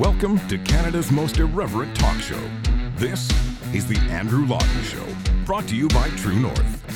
Welcome to Canada's most irreverent talk show. This is The Andrew Lawton Show, brought to you by True North.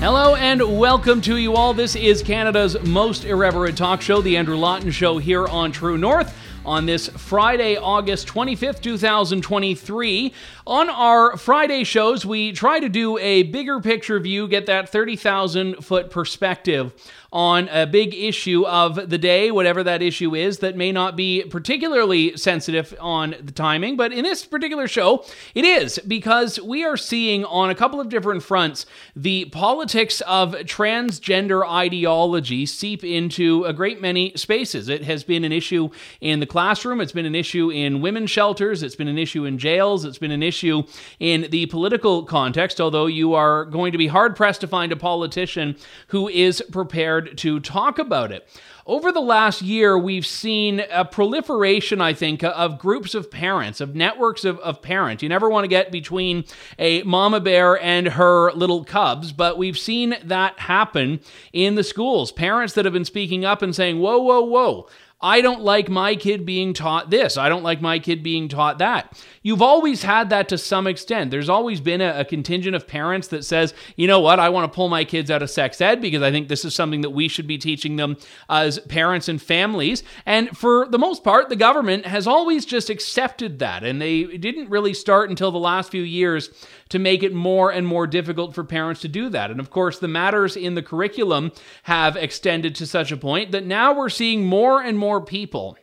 Hello and welcome to you all. This is Canada's most irreverent talk show, The Andrew Lawton Show, here on True North on this Friday, August 25th, 2023. On our Friday shows, we try to do a bigger picture view, get that 30,000 foot perspective on a big issue of the day, whatever that issue is, that may not be particularly sensitive on the timing. But in this particular show, it is because we are seeing on a couple of different fronts the politics of transgender ideology seep into a great many spaces. It has been an issue in the classroom, it's been an issue in women's shelters, it's been an issue in jails, it's been an issue in the political context, although you are going to be hard pressed to find a politician who is prepared prepared to talk about it. Over the last year, we've seen a proliferation, I think, of groups of parents, of networks of, of parents. You never want to get between a mama bear and her little cubs, but we've seen that happen in the schools. Parents that have been speaking up and saying, whoa, whoa, whoa. I don't like my kid being taught this. I don't like my kid being taught that. You've always had that to some extent. There's always been a, a, contingent of parents that says, you know what, I want to pull my kids out of sex ed because I think this is something that we should be teaching them as parents and families. And for the most part, the government has always just accepted that. And they didn't really start until the last few years to make it more and more difficult for parents to do that. And of course, the matters in the curriculum have extended to such a point that now we're seeing more and more people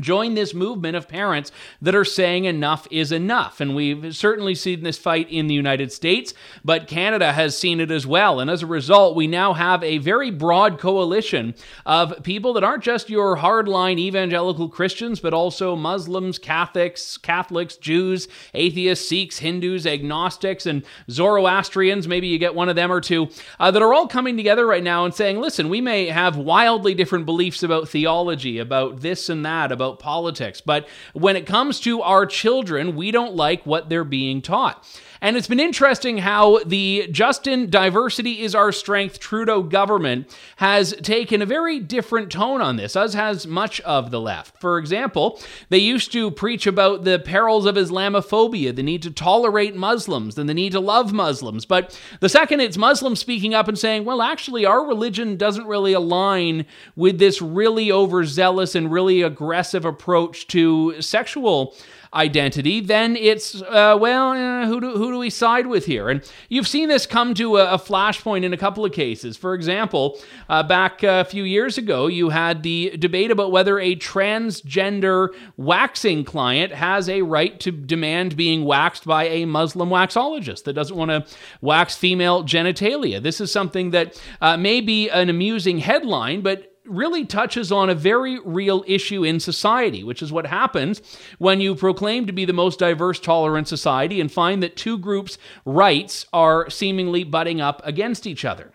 join this movement of parents that are saying enough is enough. And we've certainly seen this fight in the United States, but Canada has seen it as well. And as a result, we now have a very broad coalition of people that aren't just your hardline evangelical Christians, but also Muslims, Catholics, Catholics, Jews, atheists, Sikhs, Hindus, agnostics, and Zoroastrians. Maybe you get one of them or two uh, that are all coming together right now and saying, listen, we may have wildly different beliefs about theology, about this and that, about about politics. But when it comes to our children, we don't like what they're being taught. And it's been interesting how the Justin Diversity is Our Strength Trudeau government has taken a very different tone on this, as has much of the left. For example, they used to preach about the perils of Islamophobia, the need to tolerate Muslims, and the need to love Muslims. But the second it's Muslims speaking up and saying, well, actually, our religion doesn't really align with this really overzealous and really aggressive approach to sexual identity, then it's uh, well, uh, who do who do we side with here? And you've seen this come to a, a flashpoint in a couple of cases. For example, uh, back a few years ago, you had the debate about whether a transgender waxing client has a right to demand being waxed by a Muslim waxologist that doesn't want to wax female genitalia. This is something that uh, may be an amusing headline, but really touches on a very real issue in society, which is what happens when you proclaim to be the most diverse, tolerant society and find that two groups' rights are seemingly butting up against each other.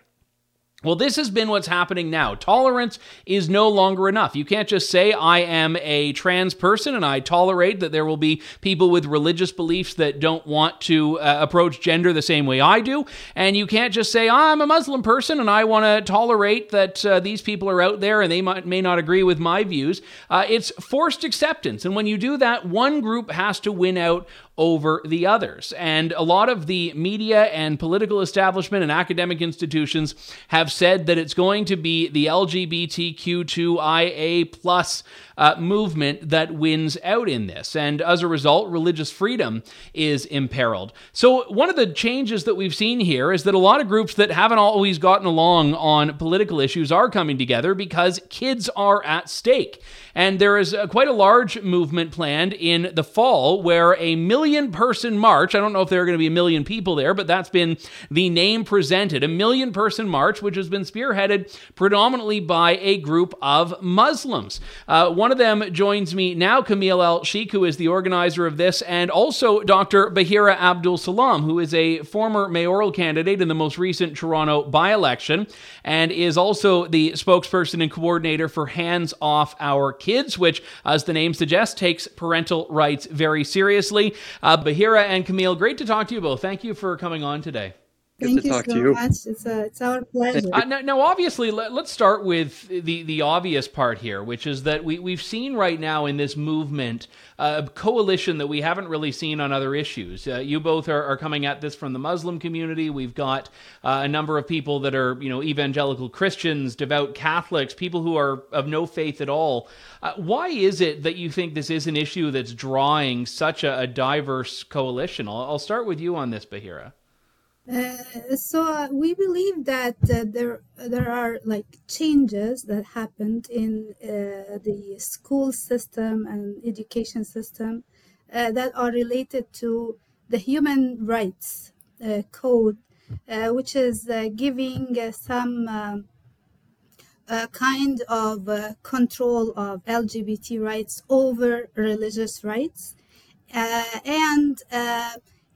Well, this has been what's happening now. Tolerance is no longer enough. You can't just say, I am a trans person and I tolerate that there will be people with religious beliefs that don't want to uh, approach gender the same way I do. And you can't just say, I'm a Muslim person and I want to tolerate that uh, these people are out there and they might, may not agree with my views. Uh, it's forced acceptance. And when you do that, one group has to win out over the others. And a lot of the media and political establishment and academic institutions have said that it's going to be the LGBTQ2IA plus uh, movement that wins out in this. And as a result, religious freedom is imperiled. So, one of the changes that we've seen here is that a lot of groups that haven't always gotten along on political issues are coming together because kids are at stake. And there is a, quite a large movement planned in the fall where a million person march, I don't know if there are going to be a million people there, but that's been the name presented, a million person march, which has been spearheaded predominantly by a group of Muslims. Uh, one of them joins me now, Kamel el-Cheikh, who is the organizer of this, and also Dr. Bahira Abdulsalam, who is a former mayoral candidate in the most recent Toronto by election and is also the spokesperson and coordinator for Hands Off Our Kids, which, as the name suggests, takes parental rights very seriously. Uh, Bahira and Kamel, great to talk to you both. Thank you for coming on today. Thank you so to you. much. It's, a, it's our pleasure. Uh, now, now, obviously, let, us start with the, the obvious part here, which is that we, we've seen right now in this movement uh, a coalition that we haven't really seen on other issues. Uh, you both are, are, coming at this from the Muslim community. We've got uh, a number of people that are, you know, evangelical Christians, devout Catholics, people who are of no faith at all. Uh, why is it that you think this is an issue that's drawing such a, a diverse coalition? I'll, I'll start with you on this, Bahira. Uh, so uh, we believe that uh, there there are like changes that happened in uh, the school system and education system uh, that are related to the human rights code, which is giving some um, kind of control of LGBT rights over religious rights, and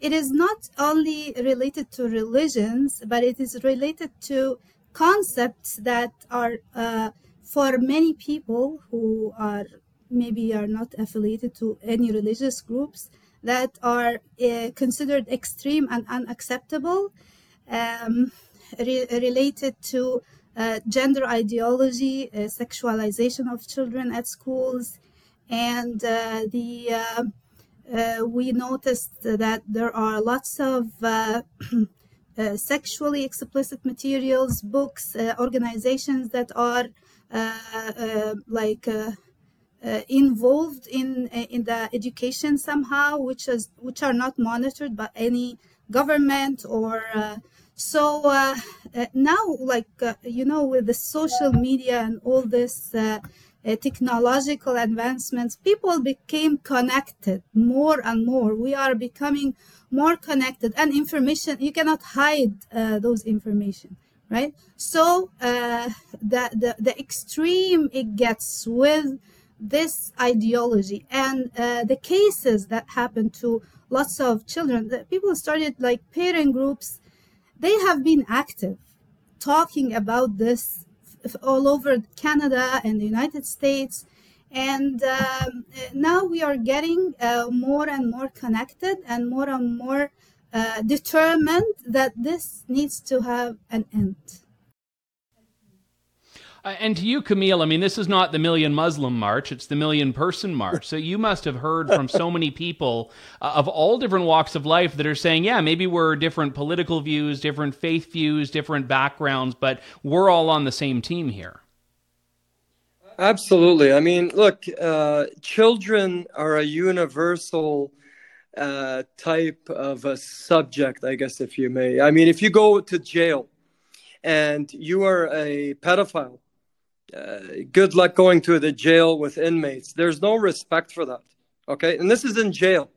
it is not only related to religions, but it is related to concepts that are uh, for many people who are maybe are not affiliated to any religious groups that are uh, considered extreme and unacceptable, um, re- related to uh, gender ideology, uh, sexualization of children at schools, and uh, the uh, we noticed that there are lots of uh, uh, sexually explicit materials, books, uh, organizations that are uh, uh, like involved in in the education somehow, which is which are not monitored by any government or. so now, like you know, with the social media and all this uh, technological advancements, people became connected more and more. We are becoming more connected, and information you cannot hide uh, those information, right? So uh, the, the the extreme it gets with this ideology and uh, the cases that happen to lots of children, people started like parent groups. They have been active, talking about this all over Canada and the United States. And um, now we are getting uh, more and more connected and more and more uh, determined that this needs to have an end. Uh, and to you, Kamel, I mean, this is not the Million Muslim March, it's the Million Person March. So you must have heard from so many people uh, of all different walks of life that are saying, yeah, maybe we're different political views, different faith views, different backgrounds, but we're all on the same team here. Absolutely. I mean, look, uh, children are a universal uh, type of a subject, I guess, if you may. I mean, if you go to jail and you are a pedophile, uh, good luck going to the jail with inmates. There's no respect for that. Okay. And this is in jail.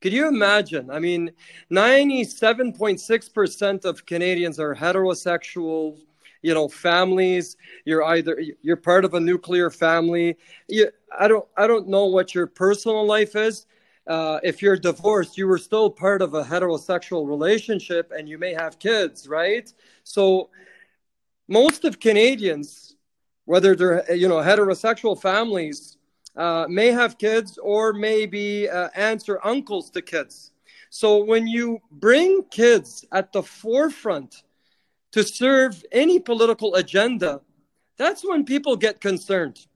Could you imagine? I mean, 97.6% of Canadians are heterosexual, you know, families. You're either, you're part of a nuclear family. You, I don't, I don't know what your personal life is. Uh, if you're divorced, you were still part of a heterosexual relationship and you may have kids, right? So most of Canadians whether they're you know heterosexual families uh, may have kids or maybe uh, aunts or uncles to kids. So when you bring kids at the forefront to serve any political agenda, that's when people get concerned.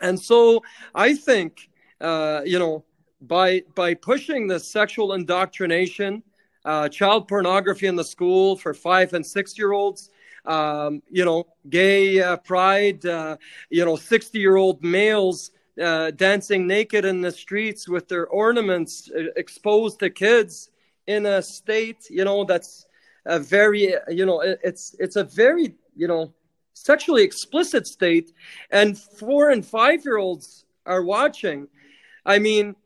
And so I think uh, you know by by pushing the sexual indoctrination, uh, child pornography in the school for five and six year olds um, you know, gay uh, pride, uh, you know, 60 year old males uh, dancing naked in the streets with their ornaments uh, exposed to kids in a state, you know, that's a very, you know, it's, it's a very, you know, sexually explicit state. And four and five year olds are watching. I mean,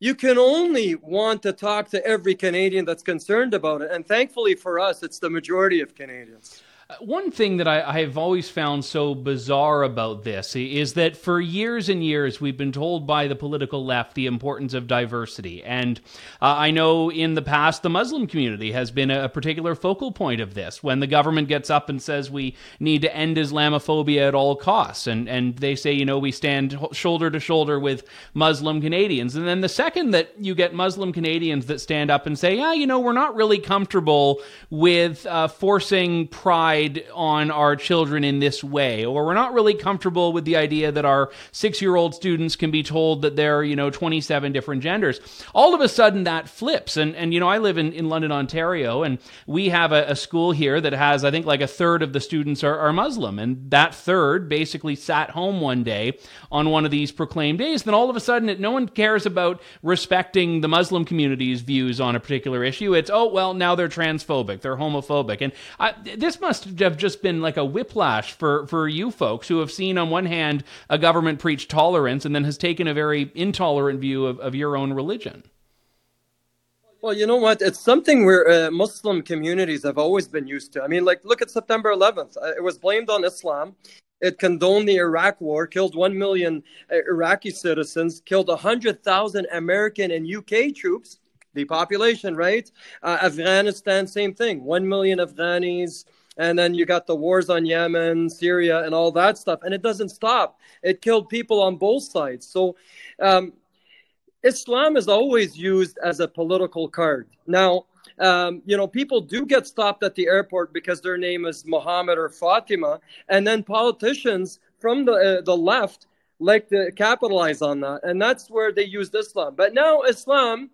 you can only want to talk to every Canadian that's concerned about it. And thankfully for us, it's the majority of Canadians. One thing that I, have always found so bizarre about this is that for years and years we've been told by the political left the importance of diversity. And uh, I know in the past the Muslim community has been a, particular focal point of this when the government gets up and says we need to end Islamophobia at all costs. And, and they say, you know, we stand shoulder to shoulder with Muslim Canadians. And then the second that you get Muslim Canadians that stand up and say, yeah, you know, we're not really comfortable with uh, forcing pride on our children in this way, or we're not really comfortable with the idea that our six year old students can be told that they're, you know, 27 different genders. All of a sudden that flips. And, and you know, I live in, in London, Ontario, and we have a, a school here that has, I think, like a third of the students are, are Muslim. And that third basically sat home one day on one of these proclaimed days. Then all of a sudden, it, no one cares about respecting the Muslim community's views on a particular issue. It's, oh, well, now they're transphobic, they're homophobic. And I, this must have just been like a whiplash for, for you folks who have seen, on one hand, a government preach tolerance and then has taken a very intolerant view of, of your own religion. Well, you know what? It's something where uh, Muslim communities have always been used to. I mean, like, look at September 11th. Uh, it was blamed on Islam. It condoned the Iraq war, killed 1 million uh, Iraqi citizens, killed 100,000 American and UK troops, the population, right? Uh, Afghanistan, same thing. 1 million Afghanis, and then you got the wars on Yemen, Syria, and all that stuff. And it doesn't stop. It killed people on both sides. So um, Islam is always used as a political card. Now, um, you know, people do get stopped at the airport because their name is Muhammad or Fatima, and then politicians from the uh, the left like to capitalize on that, and that's where they used Islam. But now Islam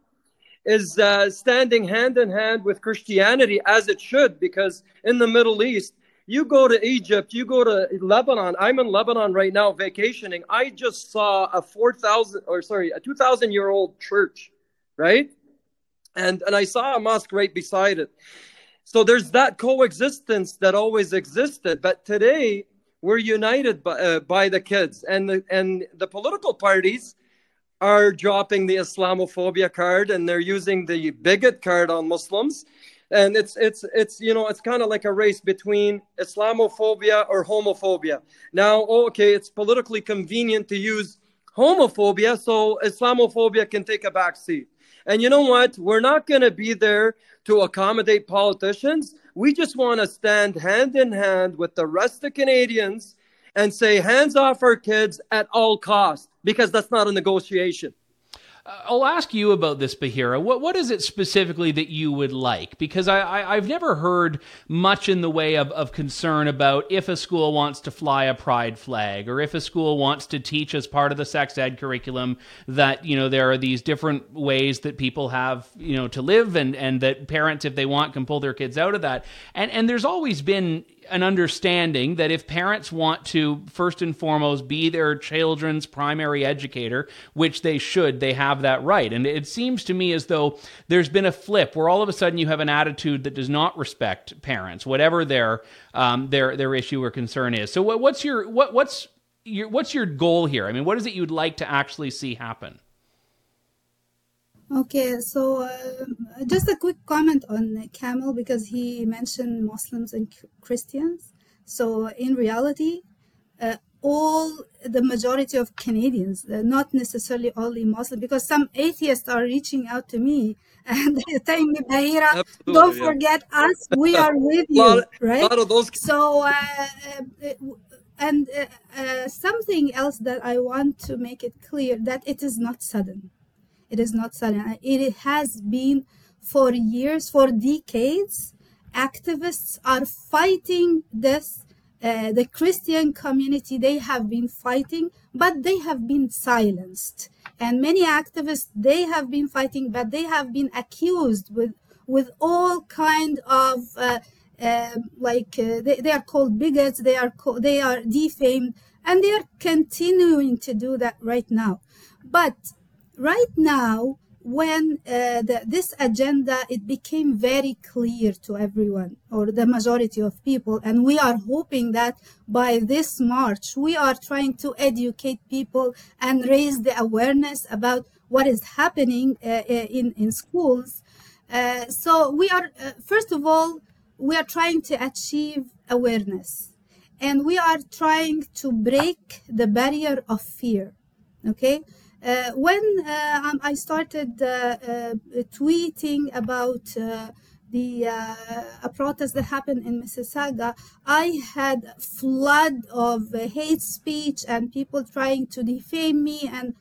is uh, standing hand in hand with Christianity as it should, because in the Middle East, you go to Egypt, you go to Lebanon. I'm in Lebanon right now vacationing. I just saw a 4,000 or sorry, a 2,000 year old church, right? And, and I saw a mosque right beside it. So there's that coexistence that always existed. But today, we're united by, uh, by the kids and the, and the political parties are dropping the Islamophobia card and they're using the bigot card on Muslims. And it's it's it's you know it's kind of like a race between Islamophobia or homophobia. Now, oh, okay, it's politically convenient to use homophobia, so Islamophobia can take a back seat. And you know what? We're not going to be there to accommodate politicians. We just want to stand hand in hand with the rest of Canadians and say hands off our kids at all costs because that's not a negotiation. Uh, I'll ask you about this, Bahira. What what is it specifically that you would like? Because I, I have never heard much in the way of, of concern about if a school wants to fly a pride flag or if a school wants to teach as part of the sex ed curriculum that you know there are these different ways that people have you know to live and and that parents if they want can pull their kids out of that. And and there's always been an understanding that if parents want to first and foremost be their children's primary educator, which they should, they have that right. And it seems to me as though there's been a flip where all of a sudden you have an attitude that does not respect parents, whatever their um, their their issue or concern is. So what, what's your what what's your what's your goal here? I mean, what is it you'd like to actually see happen? Okay, so uh, just a quick comment on Kamel because he mentioned Muslims and Christians. So in reality, uh, all the majority of Canadians, uh, not necessarily only Muslim, because some atheists are reaching out to me and they're telling me, Bahira, don't yeah. forget us, we are with you, lot, right? Those... So, uh, uh, and uh, something else that I want to make it clear that it is not sudden it is not sudden. It has been for years, for decades. Activists are fighting this. Uh, the Christian community, they have been fighting, but they have been silenced. And many activists, they have been fighting, but they have been accused with, with all kind of, uh, uh, like, uh, they, they are called bigots, they are, co- they are defamed, and they are continuing to do that right now. But right now when uh, the, this agenda it became very clear to everyone or the majority of people and we are hoping that by this march we are trying to educate people and raise the awareness about what is happening uh, uh in in schools. Uh, so we are uh, first of all we are trying to achieve awareness and we are trying to break the barrier of fear okay uh, when uh, um, i started uh, uh tweeting about the uh, protest that happened in Mississauga, I had flood of hate speech and people trying to defame me and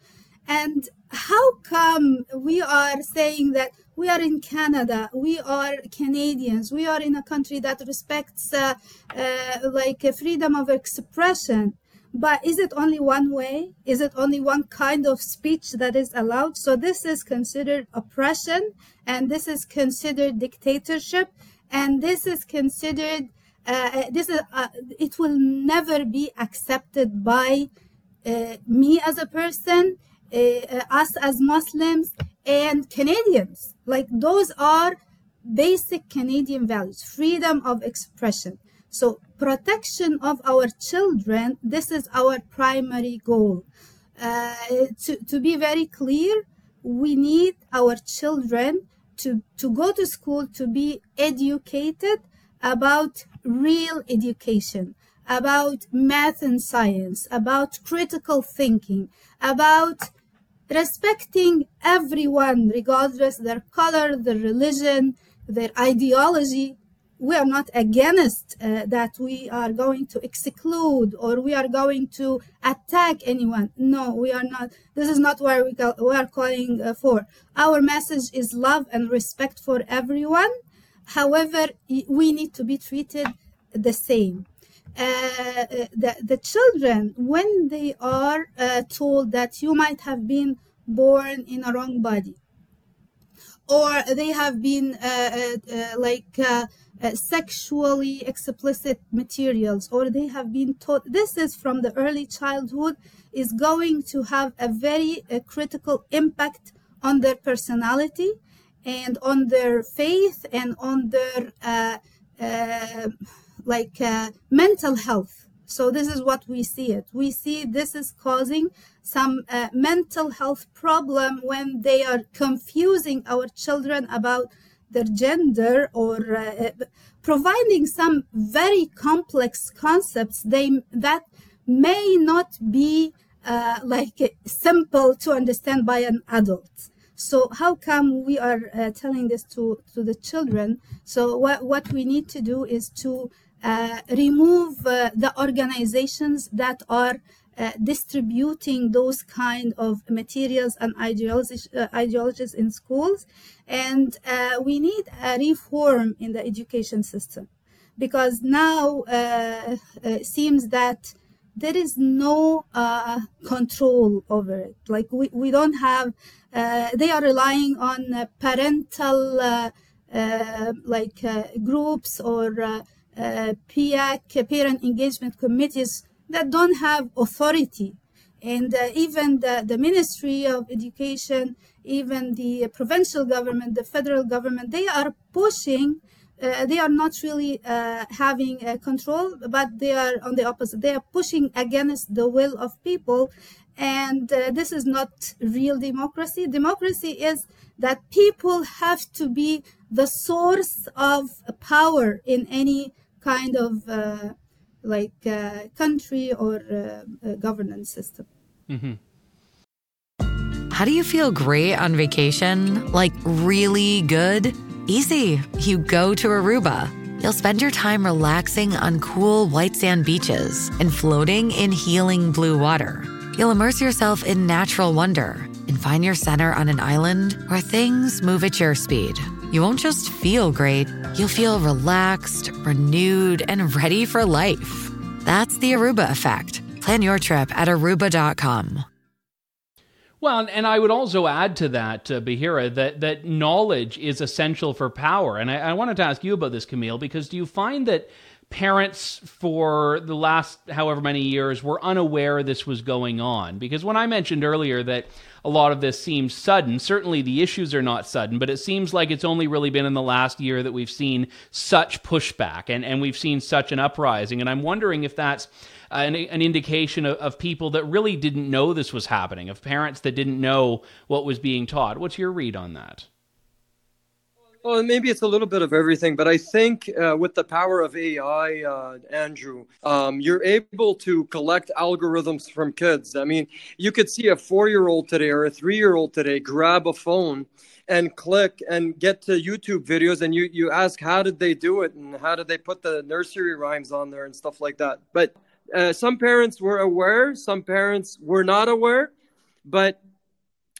and how come we are saying that we are in Canada, we are Canadians, we are in a country that respects uh, uh, like freedom of expression. But is it only one way? Is it only one kind of speech that is allowed? So this is considered oppression, and this is considered dictatorship, and this is considered uh, this is uh, it will never be accepted by uh, me as a person, uh, uh, us as Muslims, and Canadians. Like those are basic Canadian values: freedom of expression. So protection of our children, this is our primary goal. Uh, to, to be very clear, we need our children to, to go to school to be educated about real education, about math and science, about critical thinking, about respecting everyone, regardless their color, their religion, their ideology, we are not against uh, that we are going to exclude or we are going to attack anyone. No we are not. This is not what we, call, we are calling uh, for. Our message is love and respect for everyone. However we need to be treated the same. Uh, uh the, the children when they are uh, told that you might have been born in a wrong body or they have been uh, like uh, sexually explicit materials or they have been taught this is from the early childhood is going to have a very uh, critical impact on their personality and on their faith and on their uh, uh like mental health. So this is what we see it. We see this is causing some mental health problem when they are confusing our children about their gender or uh, providing some very complex concepts they that may not be uh, like simple to understand by an adult. So how come we are uh, telling this to to the children? So what what we need to do is to uh, remove uh, the organizations that are uh, distributing those kind of materials and ideologies, uh, ideologies in schools. And uh, we need a reform in the education system because now uh, it seems that there is no uh, control over it. Like we, we don't have, they are relying on parental like groups or PIAC, parent engagement committees that don't have authority. And uh, even the, the Ministry of Education, even the provincial government, the federal government, they are pushing uh, they are not really uh, having uh, control, but they are on the opposite. They are pushing against the will of people, and uh, this is not real democracy. Democracy is that people have to be the source of power in any kind of uh, like uh, country or uh, governance system. Mm-hmm. How do you feel great on vacation? Like really good? Easy. You go to Aruba. You'll spend your time relaxing on cool white sand beaches and floating in healing blue water. You'll immerse yourself in natural wonder and find your center on an island where things move at your speed you won't just feel great, you'll feel relaxed, renewed, and ready for life. That's the Aruba effect. Plan your trip at aruba.com. Well, and I would also add to that, uh, Bahira, that, that knowledge is essential for power. And I, I wanted to ask you about this, Kamel, because do you find that parents for the last however many years were unaware this was going on? Because when I mentioned earlier that a lot of this seems sudden. Certainly the issues are not sudden, but it seems like it's only really been in the last year that we've seen such pushback and, and we've seen such an uprising. And I'm wondering if that's an, an indication of, of people that really didn't know this was happening, of parents that didn't know what was being taught. What's your read on that? Well, maybe it's a little bit of everything, but I think uh, with the power of AI, uh, Andrew, um, you're able to collect algorithms from kids. I mean, you could see a four year old today or a three year old today grab a phone and click and get to YouTube videos, and you, you ask, how did they do it? And how did they put the nursery rhymes on there and stuff like that? But uh, some parents were aware, some parents were not aware. But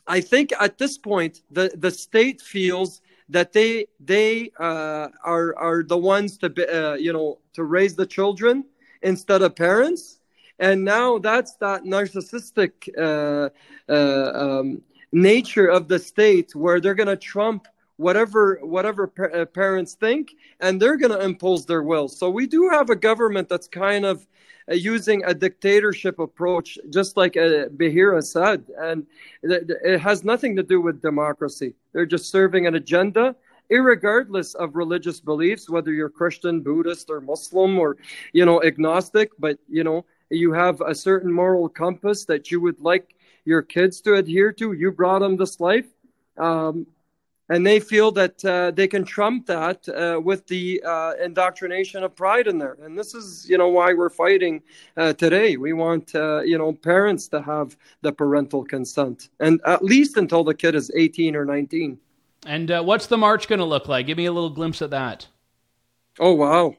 I think at this point, the, the state feels that they they uh, are are the ones to be, uh, you know to raise the children instead of parents. And now that's that narcissistic uh, uh um, nature of the state where they're going to trump whatever whatever pa- uh, parents think and they're going to impose their will so we do have a government that's kind of uh, using a dictatorship approach, just like uh, said. And it has nothing to do with democracy. They're just serving an agenda regardless of religious beliefs whether you're christian buddhist or muslim or you know agnostic but you know you have a certain moral compass that you would like your kids to adhere to you brought them this life um, and they feel that uh, they can trump that uh, with the uh, indoctrination of pride in there. And this is, you know, why we're fighting uh, today. We want, uh, you know, parents to have the parental consent, and at least until the kid is 18 or 19. And uh, what's the march going to look like? Give me a little glimpse of that. Oh wow!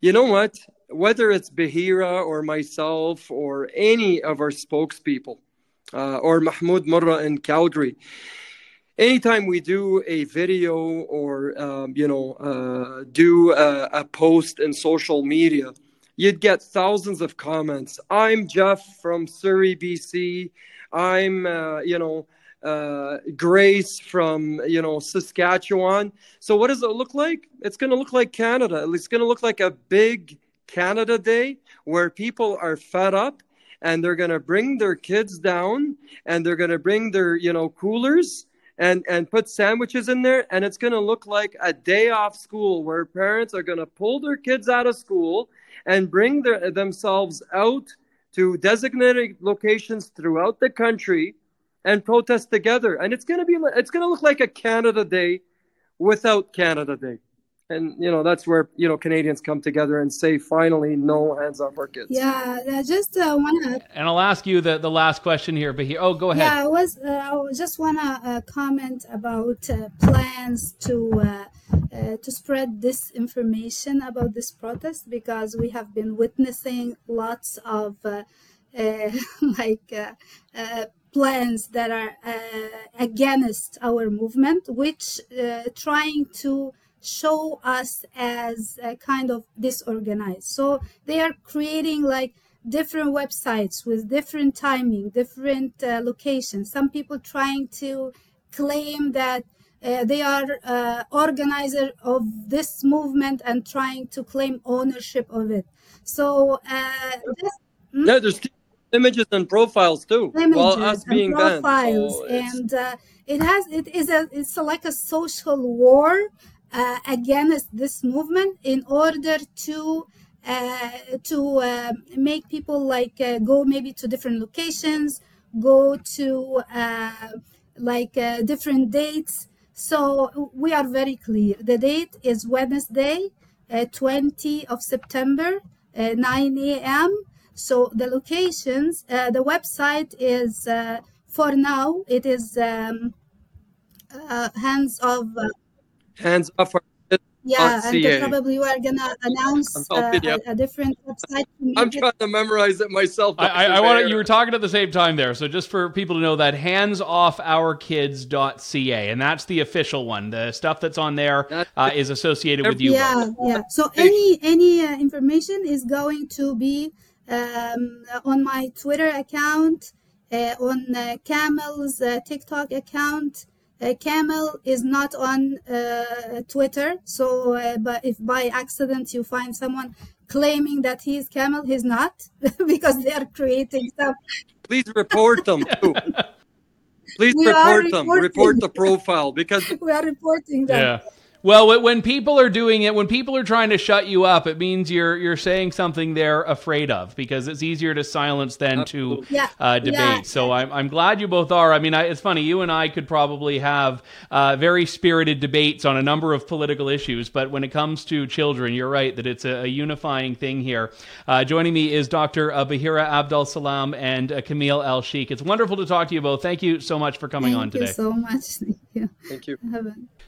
You know what? Whether it's Bahira or myself or any of our spokespeople, or Mahmoud Murra in Calgary anytime we do a video or um, you know uh, do a, a, post in social media you'd get thousands of comments. I'm jeff from surrey bc i'm uh, you know uh, grace from you know saskatchewan. So what does it look like? It's going to look like canada. It's going to look like a big canada day where people are fed up and they're going to bring their kids down and they're going to bring their you know coolers and and put sandwiches in there and it's going to look like a day off school where parents are going to pull their kids out of school and bring their, themselves out to designated locations throughout the country and protest together. And it's going to be it's going to look like a Canada Day without Canada Day and you know that's where you know Canadians come together and say finally no hands off our kids. Yeah, I just uh, wanna. And I'll ask you the the last question here, but here, oh, go ahead. Yeah, I was uh, I just wanna uh, comment about uh, plans to. Uh, uh, to spread this information about this protest because we have been witnessing lots of like plans that are against our movement, which trying to show us as a kind of disorganized. So they are creating like different websites with different timing, different uh, locations. Some people trying to claim that uh, they are uh, organizer of this movement and trying to claim ownership of it. So uh, this, hmm? yeah, there's images and profiles too. Images while us being profiles, so and uh, it has it is a it's a, like a social war uh, against this movement in order to uh, to uh, make people like uh, go maybe to different locations, go to uh, like uh, different dates. So we are very clear. The date is Wednesday, 20 of September, 9 a.m. So the locations, the website is for now it is um, hands of hands off our yeah, and probably we are gonna announce uh, a, a, different website. I'm trying to memorize it myself. I, I, I want you were talking at the same time there, so just for people to know that handsoffourkids.ca, and that's the official one. The stuff that's on there uh, is associated with you. Yeah, yeah. So any any uh, information is going to be um, on my Twitter account, uh, on uh, Kamel's uh, TikTok account uh, Kamel is not on uh, Twitter. So, uh, but if by accident you find someone claiming that he's Kamel, he's not because they are creating stuff. Please report them too. Please we report them. Report the profile because we are reporting them. Yeah. Well, when people are doing it, when people are trying to shut you up, it means you're you're saying something they're afraid of because it's easier to silence than to Yeah. uh, debate. Yeah. So I'm, I'm glad you both are. I mean, I, it's funny. You and I could probably have uh, very spirited debates on a number of political issues, but when it comes to children, you're right that it's a, a unifying thing here. Uh, joining me is Dr. uh, Bahira Abdulsalam and uh, Kamel el-Cheikh. It's wonderful to talk to you both. Thank you so much for coming Thank on you today. so much. Thank you. Thank you.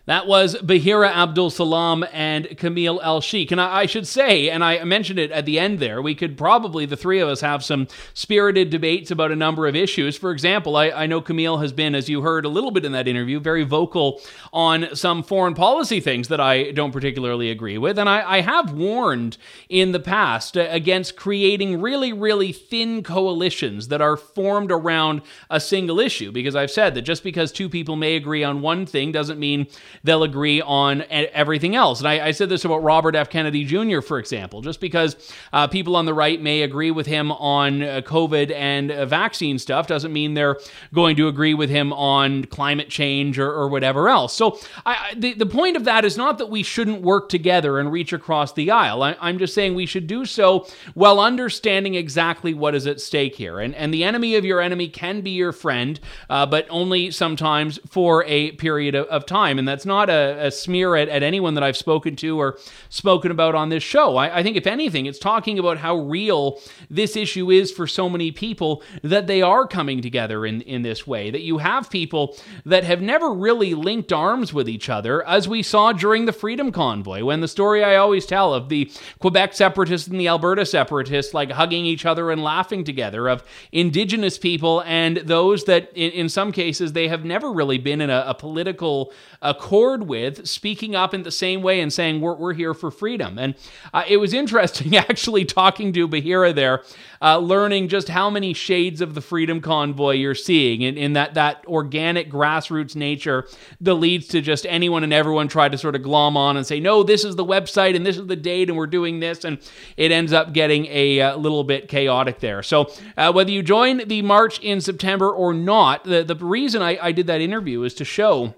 That was Bahira Abdulsalam and Kamel el-Cheikh. And I, I should say, and I mentioned it at the end there, we could probably, the three of us, have some spirited debates about a number of issues. For example, I, I know Kamel has been, as you heard a little bit in that interview, very vocal on some foreign policy things that I don't particularly agree with. And I, I have warned in the past uh, against creating really, really thin coalitions that are formed around a single issue, because I've said that just because two people may agree on one thing doesn't mean they'll agree on everything else. And I, I said this about Robert F. Kennedy Jr., for example. Just because uh, people on the right may agree with him on uh, COVID and uh, vaccine stuff doesn't mean they're going to agree with him on climate change or, or whatever else. So I- the, the point of that is not that we shouldn't work together and reach across the aisle. I, I'm just saying we should do so while understanding exactly what is at stake here. And, and the enemy of your enemy can be your friend, uh, but only sometimes for a period of, of time. And that's not a, a smear at, at anyone that I've spoken to or spoken about on this show. I, I think, if anything, it's talking about how real this issue is for so many people that they are coming together in, in this way. That you have people that have never really linked arms with each other, as we saw during the Freedom Convoy, when the story I always tell of the Quebec separatists and the Alberta separatists like hugging each other and laughing together, of Indigenous people and those that, in, in some cases, they have never really been in a, a political accord with, speaking up in the same way and saying, We're, we're here for freedom. And uh, it was interesting actually talking to Bahira there, uh, learning just how many shades of the Freedom Convoy you're seeing in, in that, that organic grassroots nature that leads to just anyone and everyone try to sort of glom on and say, No, this is the website and this is the date and we're doing this. And it ends up getting a uh, little bit chaotic there. So uh, whether you join the march in September or not, the, the reason I, I did that interview is to show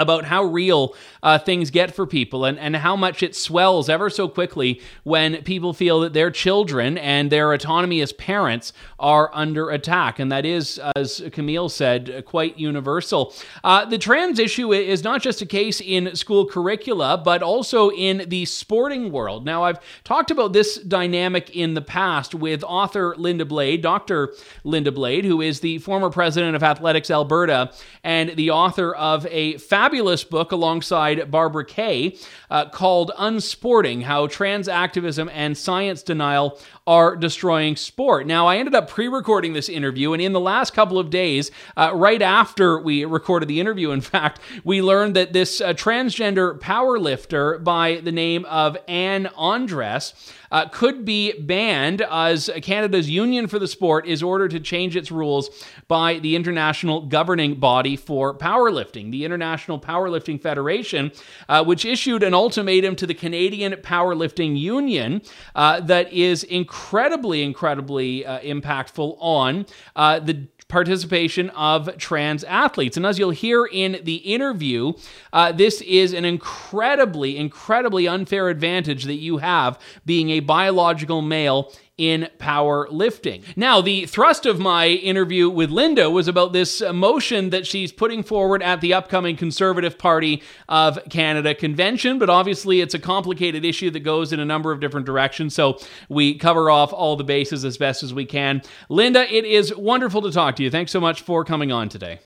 about how real uh, things get for people and, and how much it swells ever so quickly when people feel that their children and their autonomy as parents are under attack. And that is, as Kamel said, quite universal. Uh, the trans issue is not just a case in school curricula, but also in the sporting world. Now, I've talked about this dynamic in the past with author Linda Blade, Dr. Linda Blade, who is the former president of Athletics Alberta and the author of a fabulous book alongside Barbara Kay uh, called Unsporting How Trans Activism and Science Denial Are Destroying Sport. Now, I ended up pre recording this interview, and in the last couple of days, uh, right after we recorded the interview, in fact, we learned that this uh, transgender powerlifter by the name of Anne Andres. Uh, could be banned as Canada's Union for the Sport is ordered to change its rules by the international governing body for powerlifting, the International Powerlifting Federation, uh, which issued an ultimatum to the Canadian Powerlifting Union uh, that is incredibly, incredibly uh, impactful on uh, the participation of trans athletes. And as you'll hear in the interview, uh, this is an incredibly, incredibly unfair advantage that you have being a biological male in powerlifting. Now, the thrust of my interview with Linda was about this motion that she's putting forward at the upcoming Conservative Party of Canada convention, but obviously it's a complicated issue that goes in a number of different directions, so we cover off all the bases as best as we can. Linda, it is wonderful to talk to you. Thanks so much for coming on today.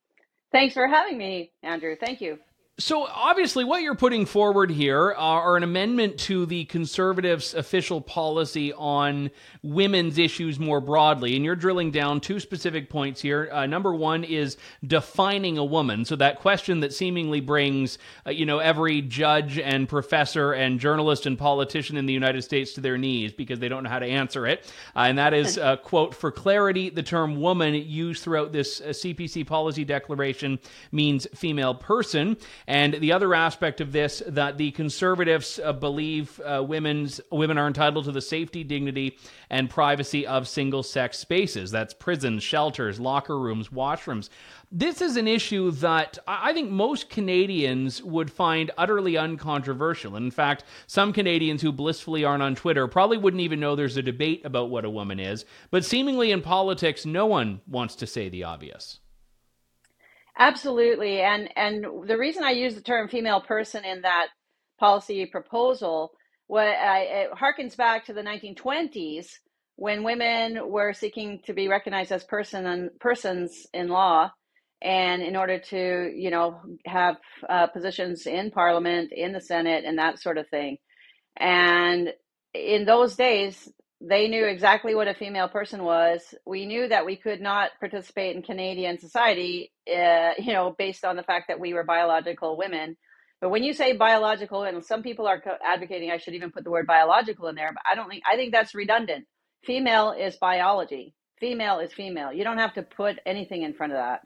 Thanks for having me, Andrew. Thank you. So, obviously, what you're putting forward here are an amendment to the Conservatives' official policy on women's issues more broadly. And you're drilling down two specific points here. Uh, number one is defining a woman. So, that question that seemingly brings, uh, you know, every judge and professor and journalist and politician in the United States to their knees because they don't know how to answer it. Uh, and that is, uh, quote, for clarity, the term woman used throughout this uh, CPC policy declaration means female person. And the other aspect of this that the conservatives uh, believe uh, women's women are entitled to the safety, dignity, and privacy of single-sex spaces. That's prisons, shelters, locker rooms, washrooms. This is an issue that I think most Canadians would find utterly uncontroversial. And in fact, some Canadians who blissfully aren't on Twitter probably wouldn't even know there's a debate about what a woman is. But seemingly in politics, no one wants to say the obvious. Absolutely. And and the reason I use the term female person in that policy proposal what it harkens back to the 1920s when women were seeking to be recognized as person and persons in law and in order to you know have uh, positions in parliament in the senate and that sort of thing and in those days they knew exactly what a female person was. We knew that we could not participate in canadian society uh, you know based on the fact that we were biological women. But when you say biological and some people are advocating i should even put the word biological in there but i don't think i think that's redundant. Female is biology. Female is female. You don't have to put anything in front of that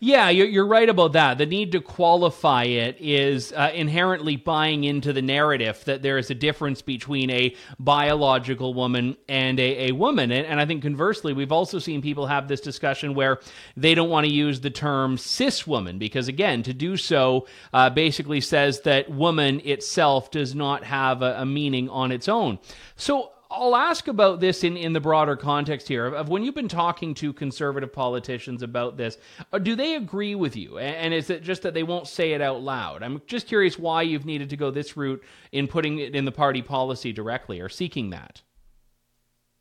yeah, you're, right about that. The need to qualify it is uh, inherently buying into the narrative that there is a difference between a biological woman and a, a woman. And, and I think conversely, we've also seen people have this discussion where they don't want to use the term cis woman because, again, to do so uh, basically says that woman itself does not have a, a meaning on its own. So I'll ask about this in, in the broader context here of, of, when you've been talking to conservative politicians about this. Uh, do they agree with you? And, and is it just that they won't say it out loud? I'm just curious why you've needed to go this route in putting it in the party policy directly or seeking that.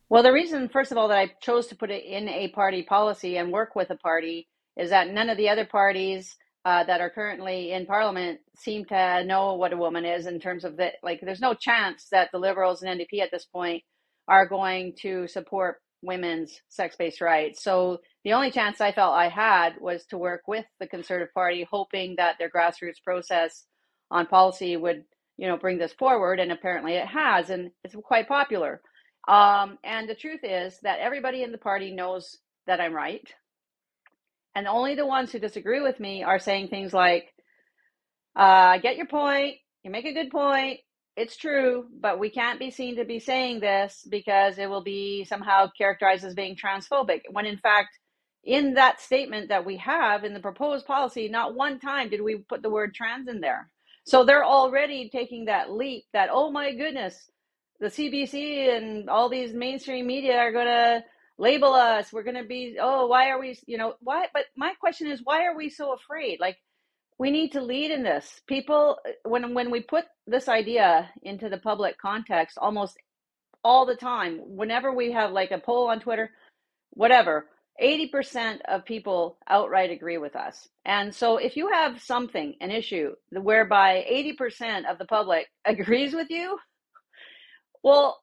Well, the reason, first of all, that I chose to put it in a party policy and work with a party is that none of the other parties uh, that are currently in parliament seem to know what a woman is in terms of that. Like, there's no chance that the Liberals and NDP at this point are going to support women's sex based rights. So, the only chance I felt I had was to work with the Conservative Party, hoping that their grassroots process on policy would, you know, bring this forward. And apparently it has, and it's quite popular. Um, and the truth is that everybody in the party knows that I'm right. And only the ones who disagree with me are saying things like, uh, I get your point. You make a good point. It's true, but we can't be seen to be saying this because it will be somehow characterized as being transphobic. When in fact, in that statement that we have in the proposed policy, not one time did we put the word trans in there. So they're already taking that leap that, oh my goodness, the CBC and all these mainstream media are going to label us we're going to be oh why are we you know why but my question is why are we so afraid like we need to lead in this people uh, when when we put this idea into the public context almost all the time whenever we have like a poll on twitter whatever 80% of people outright agree with us. And so if you have something, an issue, whereby 80% of the public agrees with you, well,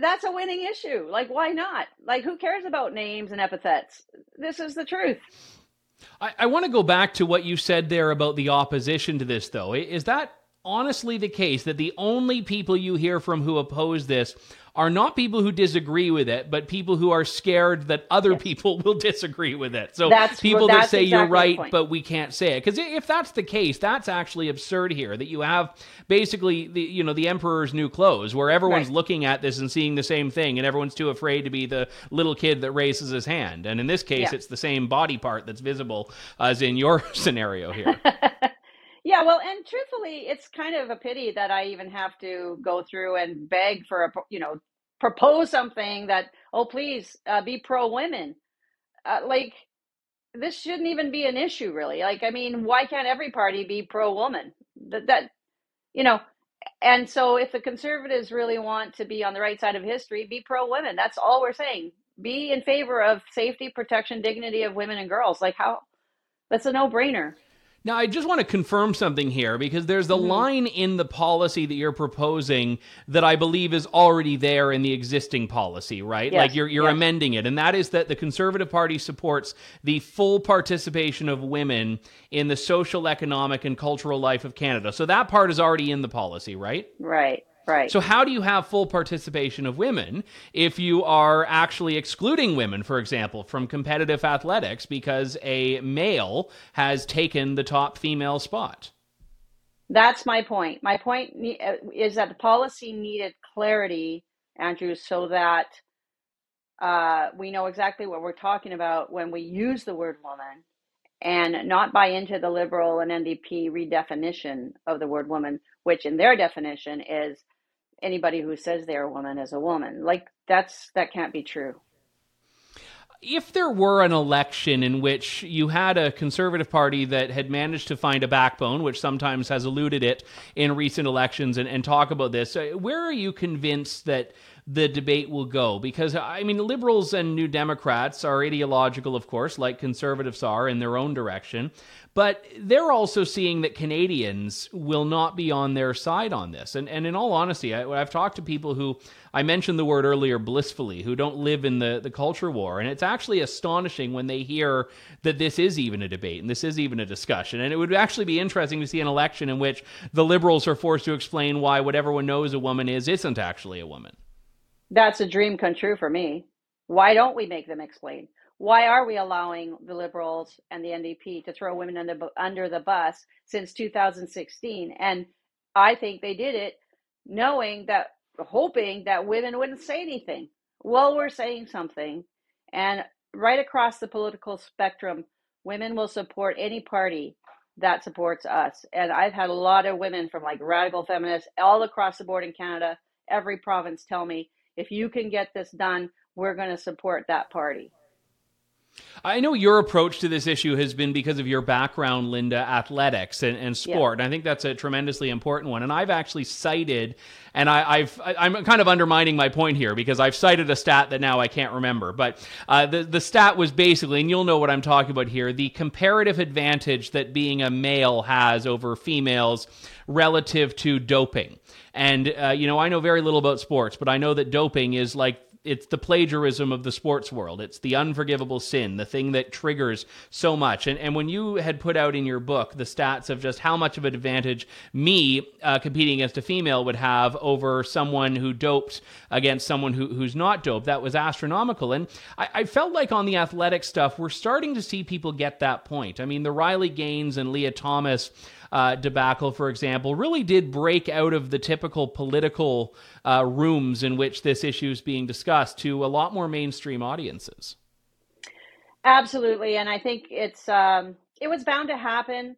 that's a winning issue. Like, why not? Like, who cares about names and epithets? This is the truth. I, I want to go back to what you said there about the opposition to this, though. Is that honestly the case that the only people you hear from who oppose this are not people who disagree with it, but people who are scared that other yes. people will disagree with it. So that's, people that's that say exactly you're right, but we can't say it. Because if that's the case, that's actually absurd here. That you have basically the you know the emperor's new clothes, where everyone's right. looking at this and seeing the same thing, and everyone's too afraid to be the little kid that raises his hand. And in this case, yeah. it's the same body part that's visible as in your scenario here. Yeah, well, and truthfully, it's kind of a pity that I even have to go through and beg for a, you know, propose something that, oh, please uh, be pro women. Uh, like, this shouldn't even be an issue, really. Like, I mean, why can't every party be pro woman? That, that, you know, and so if the conservatives really want to be on the right side of history, be pro women. That's all we're saying. Be in favor of safety, protection, dignity of women and girls. Like, how? That's a no brainer. Now, I just want to confirm something here because there's a mm-hmm. line in the policy that you're proposing that I believe is already there in the existing policy, right? Yes. Like you're you're yes. amending it, and that is that the Conservative Party supports the full participation of women in the social, economic, and cultural life of Canada. So that part is already in the policy, right? Right. Right. So, how do you have full participation of women if you are actually excluding women, for example, from competitive athletics because a male has taken the top female spot? That's my point. My point uh, is that the policy needed clarity, Andrew, so that uh, we know exactly what we're talking about when we use the word woman and not buy into the liberal and NDP redefinition of the word woman, which in their definition is anybody who says they're a woman is a woman. Like that's that can't be true if there were an election in which you had a conservative party that had managed to find a backbone, which sometimes has eluded it in recent elections, and, and talk about this, uh, where are you convinced that the debate will go? Because, I mean, liberals and New Democrats are ideological, of course, like conservatives are in their own direction. But they're also seeing that Canadians will not be on their side on this. And, and in all honesty, I, have talked to people who, I mentioned the word earlier, blissfully, who don't live in the, the culture war. And it's actually astonishing when they hear that this is even a debate and this is even a discussion. And it would actually be interesting to see an election in which the Liberals are forced to explain why what everyone knows a woman is isn't actually a woman. That's a dream come true for me. Why don't we make them explain? why are we allowing the liberals and the NDP to throw women under, under the bus since 2016? And I think they did it knowing that, hoping that women wouldn't say anything. Well, we're saying something. And right across the political spectrum, women will support any party that supports us. And I've had a lot of women from like radical feminists all across the board in Canada, every province tell me, if you can get this done, we're going to support that party. I know your approach to this issue has been because of your background, Linda, athletics and, and sport. Yeah. And I think that's a tremendously important one. And I've actually cited, and I, have I'm kind of undermining my point here because I've cited a stat that now I can't remember. But uh, the the stat was basically, and you'll know what I'm talking about here, the comparative advantage that being a male has over females relative to doping. And uh, you know, I know very little about sports, but I know that doping is like it's the plagiarism of the sports world. It's the unforgivable sin, the thing that triggers so much. And and when you had put out in your book the stats of just how much of an advantage me uh, competing against a female would have over someone who doped against someone who, who's not doped, that was astronomical. And I, I felt like on the athletic stuff, we're starting to see people get that point. I mean, the Riley Gaines and Lia Thomas uh, debacle, for example, really did break out of the typical political uh, rooms in which this issue is being discussed to a lot more mainstream audiences. Absolutely, and I think it's um, it was bound to happen.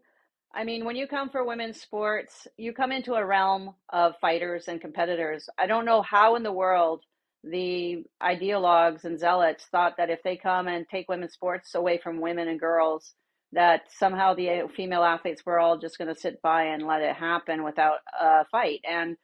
I mean, when you come for women's sports, you come into a realm of fighters and competitors. I don't know how in the world the ideologues and zealots thought that if they come and take women's sports away from women and girls, that somehow the female athletes were all just going to sit by and let it happen without a fight. And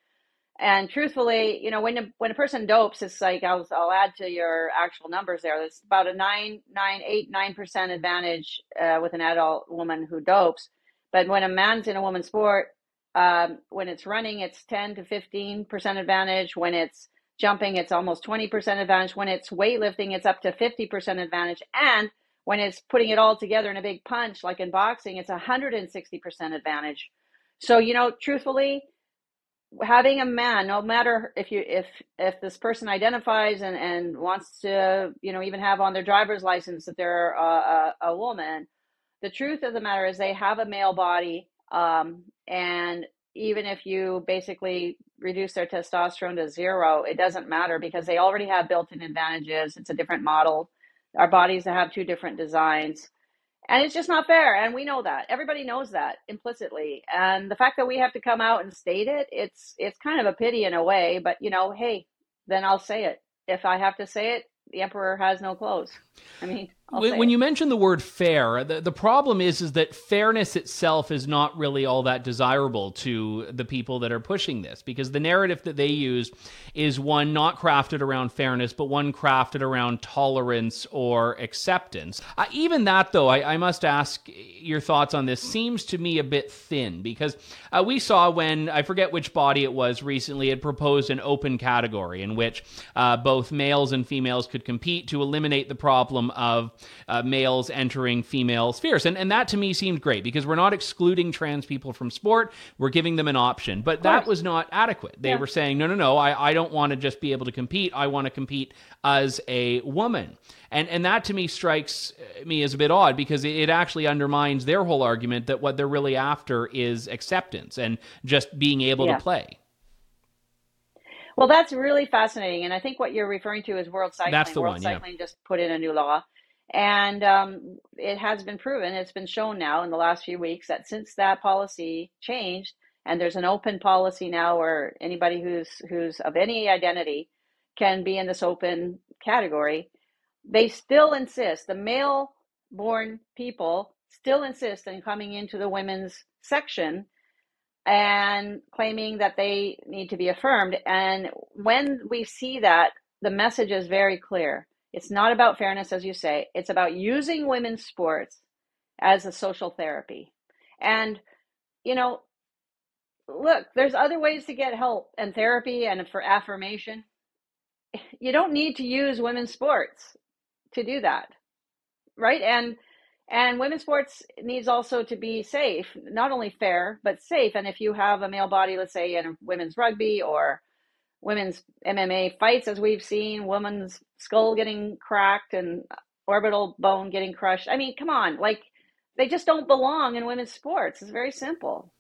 and truthfully, you know, when a, when a person dopes, it's like I'll I'll add to your actual numbers there. It's about a nine nine eight nine percent advantage uh, with an adult woman who dopes. But when a man's in a woman's sport, um, when it's running, it's ten to fifteen percent advantage. When it's jumping, it's almost twenty percent advantage. When it's weightlifting, it's up to fifty percent advantage. And when it's putting it all together in a big punch, like in boxing, it's 160% advantage. So, you know, truthfully, having a man, no matter if you if if this person identifies and and wants to, you know, even have on their driver's license that they're a, a, a woman, the truth of the matter is they have a male body, um, and even if you basically reduce their testosterone to zero, it doesn't matter because they already have built-in advantages. It's a different model our bodies have two different designs. And it's just not fair and we know that. Everybody knows that implicitly. And the fact that we have to come out and state it it's it's kind of a pity in a way but you know hey then i'll say it. If i have to say it the emperor has no clothes. I mean when, you mention the word fair, the, the problem is is that fairness itself is not really all that desirable to the people that are pushing this because the narrative that they use is one not crafted around fairness, but one crafted around tolerance or acceptance. Uh, even that, though, I, I, must ask your thoughts on this, seems to me a bit thin because uh, we saw when, I forget which body it was recently, had proposed an open category in which uh, both males and females could compete to eliminate the problem of uh, males entering female spheres. And, and that to me seemed great because we're not excluding trans people from sport, we're giving them an option. But that was not adequate. They yeah. were saying, no, no, no, I, I don't want to just be able to compete, I want to compete as a woman. And, and that to me strikes me as a bit odd because it actually undermines their whole argument that what they're really after is acceptance and just being able yeah. to play. Well, that's really fascinating, and I think what you're referring to is World Cycling. That's the World one, Cycling yeah. just put in a new law, and um, it has been proven, it's been shown now in the last few weeks that since that policy changed, and there's an open policy now where anybody who's who's of any identity can be in this open category. They still insist, the male born people still insist on coming into the women's section and claiming that they need to be affirmed. And when we see that, the message is very clear. It's not about fairness, as you say, it's about using women's sports as a social therapy. And, you know, look, there's other ways to get help and therapy and for affirmation. You don't need to use women's sports to do that. Right. And and women's sports needs also to be safe, not only fair, but safe. And if you have a male body, let's say in women's rugby or women's MMA fights, as we've seen, women's skull getting cracked and orbital bone getting crushed. I mean, come on, like they just don't belong in women's sports. It's very simple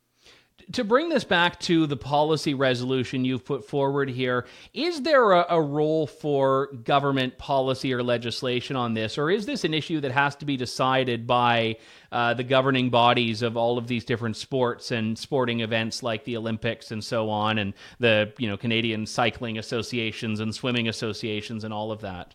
to bring this back to the policy resolution you've put forward here, is there a, a, role for government policy or legislation on this, or is this an issue that has to be decided by uh, the governing bodies of all of these different sports and sporting events like the Olympics and so on, and the you know Canadian cycling associations and swimming associations and all of that?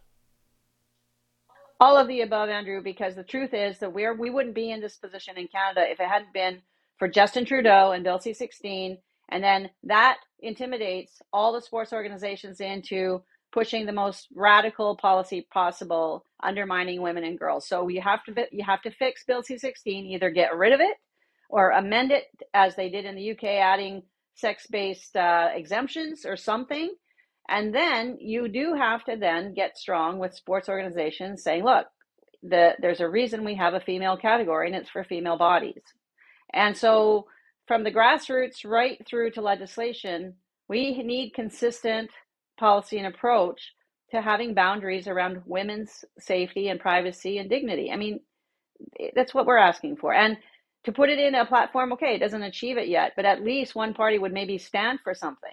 All of the above, Andrew, because the truth is that we're we wouldn't be in this position in Canada if it hadn't been for Justin Trudeau and Bill C 16. And then that intimidates all the sports organizations into pushing the most radical policy possible, undermining women and girls. So you have to you have to fix Bill C 16, either get rid of it or amend it as they did in the UK, adding sex based uh, exemptions or something. And then you do have to then get strong with sports organizations saying, look, the, there's a reason we have a female category and it's for female bodies. And so, from the grassroots right through to legislation, we need consistent policy and approach to having boundaries around women's safety and privacy and dignity. I mean, that's what we're asking for. And to put it in a platform, okay, it doesn't achieve it yet, but at least one party would maybe stand for something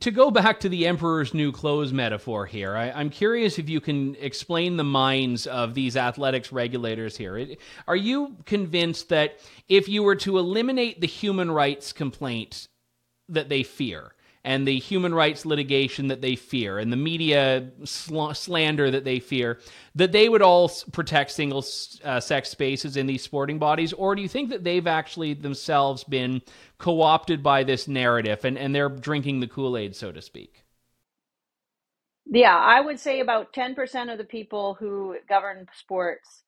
to go back to the emperor's new clothes metaphor here, I, am curious if you can explain the minds of these athletics regulators here. Are you convinced that if you were to eliminate the human rights complaint that they fear, and the human rights litigation that they fear and the media sl- slander that they fear, that they would all protect single uh, sex spaces in these sporting bodies? Or do you think that they've actually themselves been co opted by this narrative and, and they're drinking the Kool Aid, so to speak? Yeah, I would say about 10% of the people who govern sports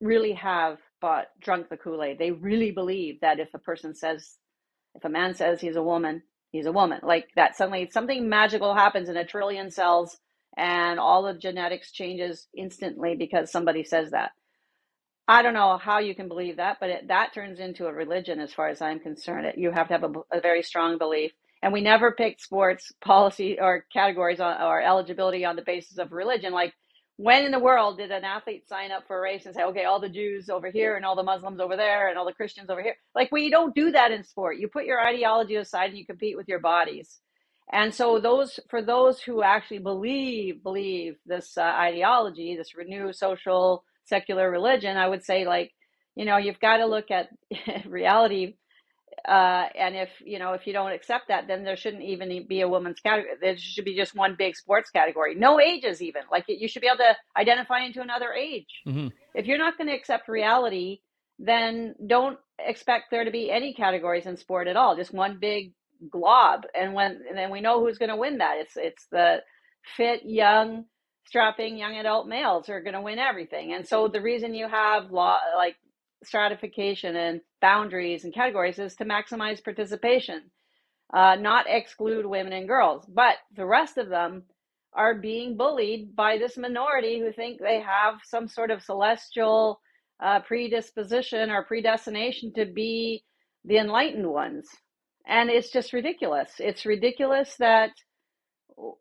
really have bought drunk the Kool Aid. They really believe that if a person says, if a man says he's a woman, he's a woman. Like that suddenly something magical happens in a trillion cells and all the genetics changes instantly because somebody says that. I don't know how you can believe that, but it, that turns into a religion as far as I'm concerned. It, you have to have a, a, very strong belief. And we never picked sports policy or categories on, or eligibility on the basis of religion. Like when in the world did an athlete sign up for a race and say, okay, all the Jews over here and all the Muslims over there and all the Christians over here? Like we don't do that in sport. You put your ideology aside and you compete with your bodies. And so those for those who actually believe believe this uh, ideology, this renewed social secular religion, I would say like, you know, you've got to look at reality uh, and if you know if you don't accept that then there shouldn't even be a woman's category there should be just one big sports category. No ages even. Like you should be able to identify into another age. Mm-hmm. if you're not going to accept reality then don't expect there to be any categories in sport at all. Just one big glob. And when and then we know who's going to win that. It's it's the fit young strapping young adult males who are going to win everything. And so the reason you have law like stratification and boundaries and categories is to maximize participation, uh, not exclude women and girls. But the rest of them are being bullied by this minority who think they have some sort of celestial uh, predisposition or predestination to be the enlightened ones. And it's just ridiculous. It's ridiculous that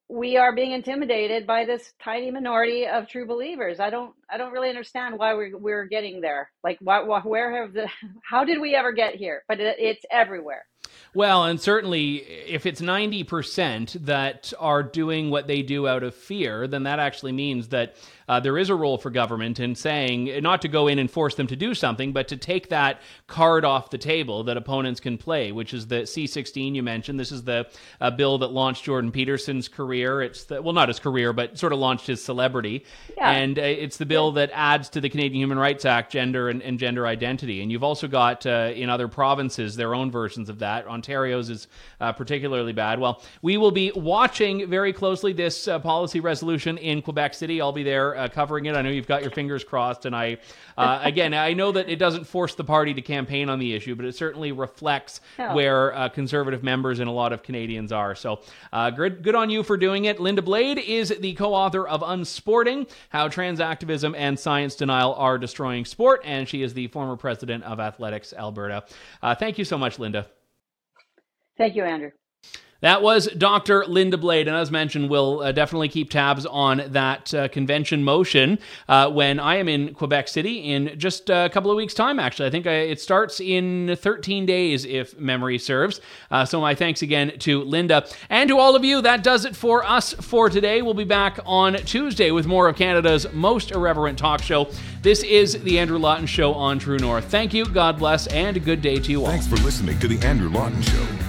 we are being intimidated by this tiny minority of true believers. I don't I don't really understand why we're we're getting there. Like why, where have the how did we ever get here? But it, it's everywhere. Well, and certainly if it's 90% that are doing what they do out of fear, then that actually means that uh, there is a role for government in saying not to go in and force them to do something, but to take that card off the table that opponents can play, which is the C16 you mentioned. This is the uh, bill that launched Jordan Peterson's career. It's the, well, not his career, but sort of launched his celebrity. Yeah. And uh, it's the bill that adds to the Canadian Human Rights Act gender and, and gender identity. And you've also got uh, in other provinces their own versions of that. Ontario's is uh, particularly bad. Well, we will be watching very closely this uh, policy resolution in Quebec City. I'll be there uh, covering it. I know you've got your fingers crossed, and I, uh, again, I know that it doesn't force the party to campaign on the issue, but it certainly reflects oh. where uh, conservative members and a lot of Canadians are. So, uh, good, good on you for doing it. Linda Blade is the co-author of Unsporting: How Trans Activism and Science Denial Are Destroying Sport, and she is the former president of Athletics Alberta. Uh, thank you so much, Linda. Thank you, Andrew. That was Dr. Linda Blade. And as mentioned, we'll uh, definitely keep tabs on that uh, convention motion uh, when I am in Quebec City in just a couple of weeks' time, actually. I think I, it starts in 13 days, if memory serves. Uh, so my thanks again to Linda. And to all of you, that does it for us for today. We'll be back on Tuesday with more of Canada's most irreverent talk show. This is The Andrew Lawton Show on True North. Thank you, God bless, and a good day to you all. Thanks for listening to The Andrew Lawton Show.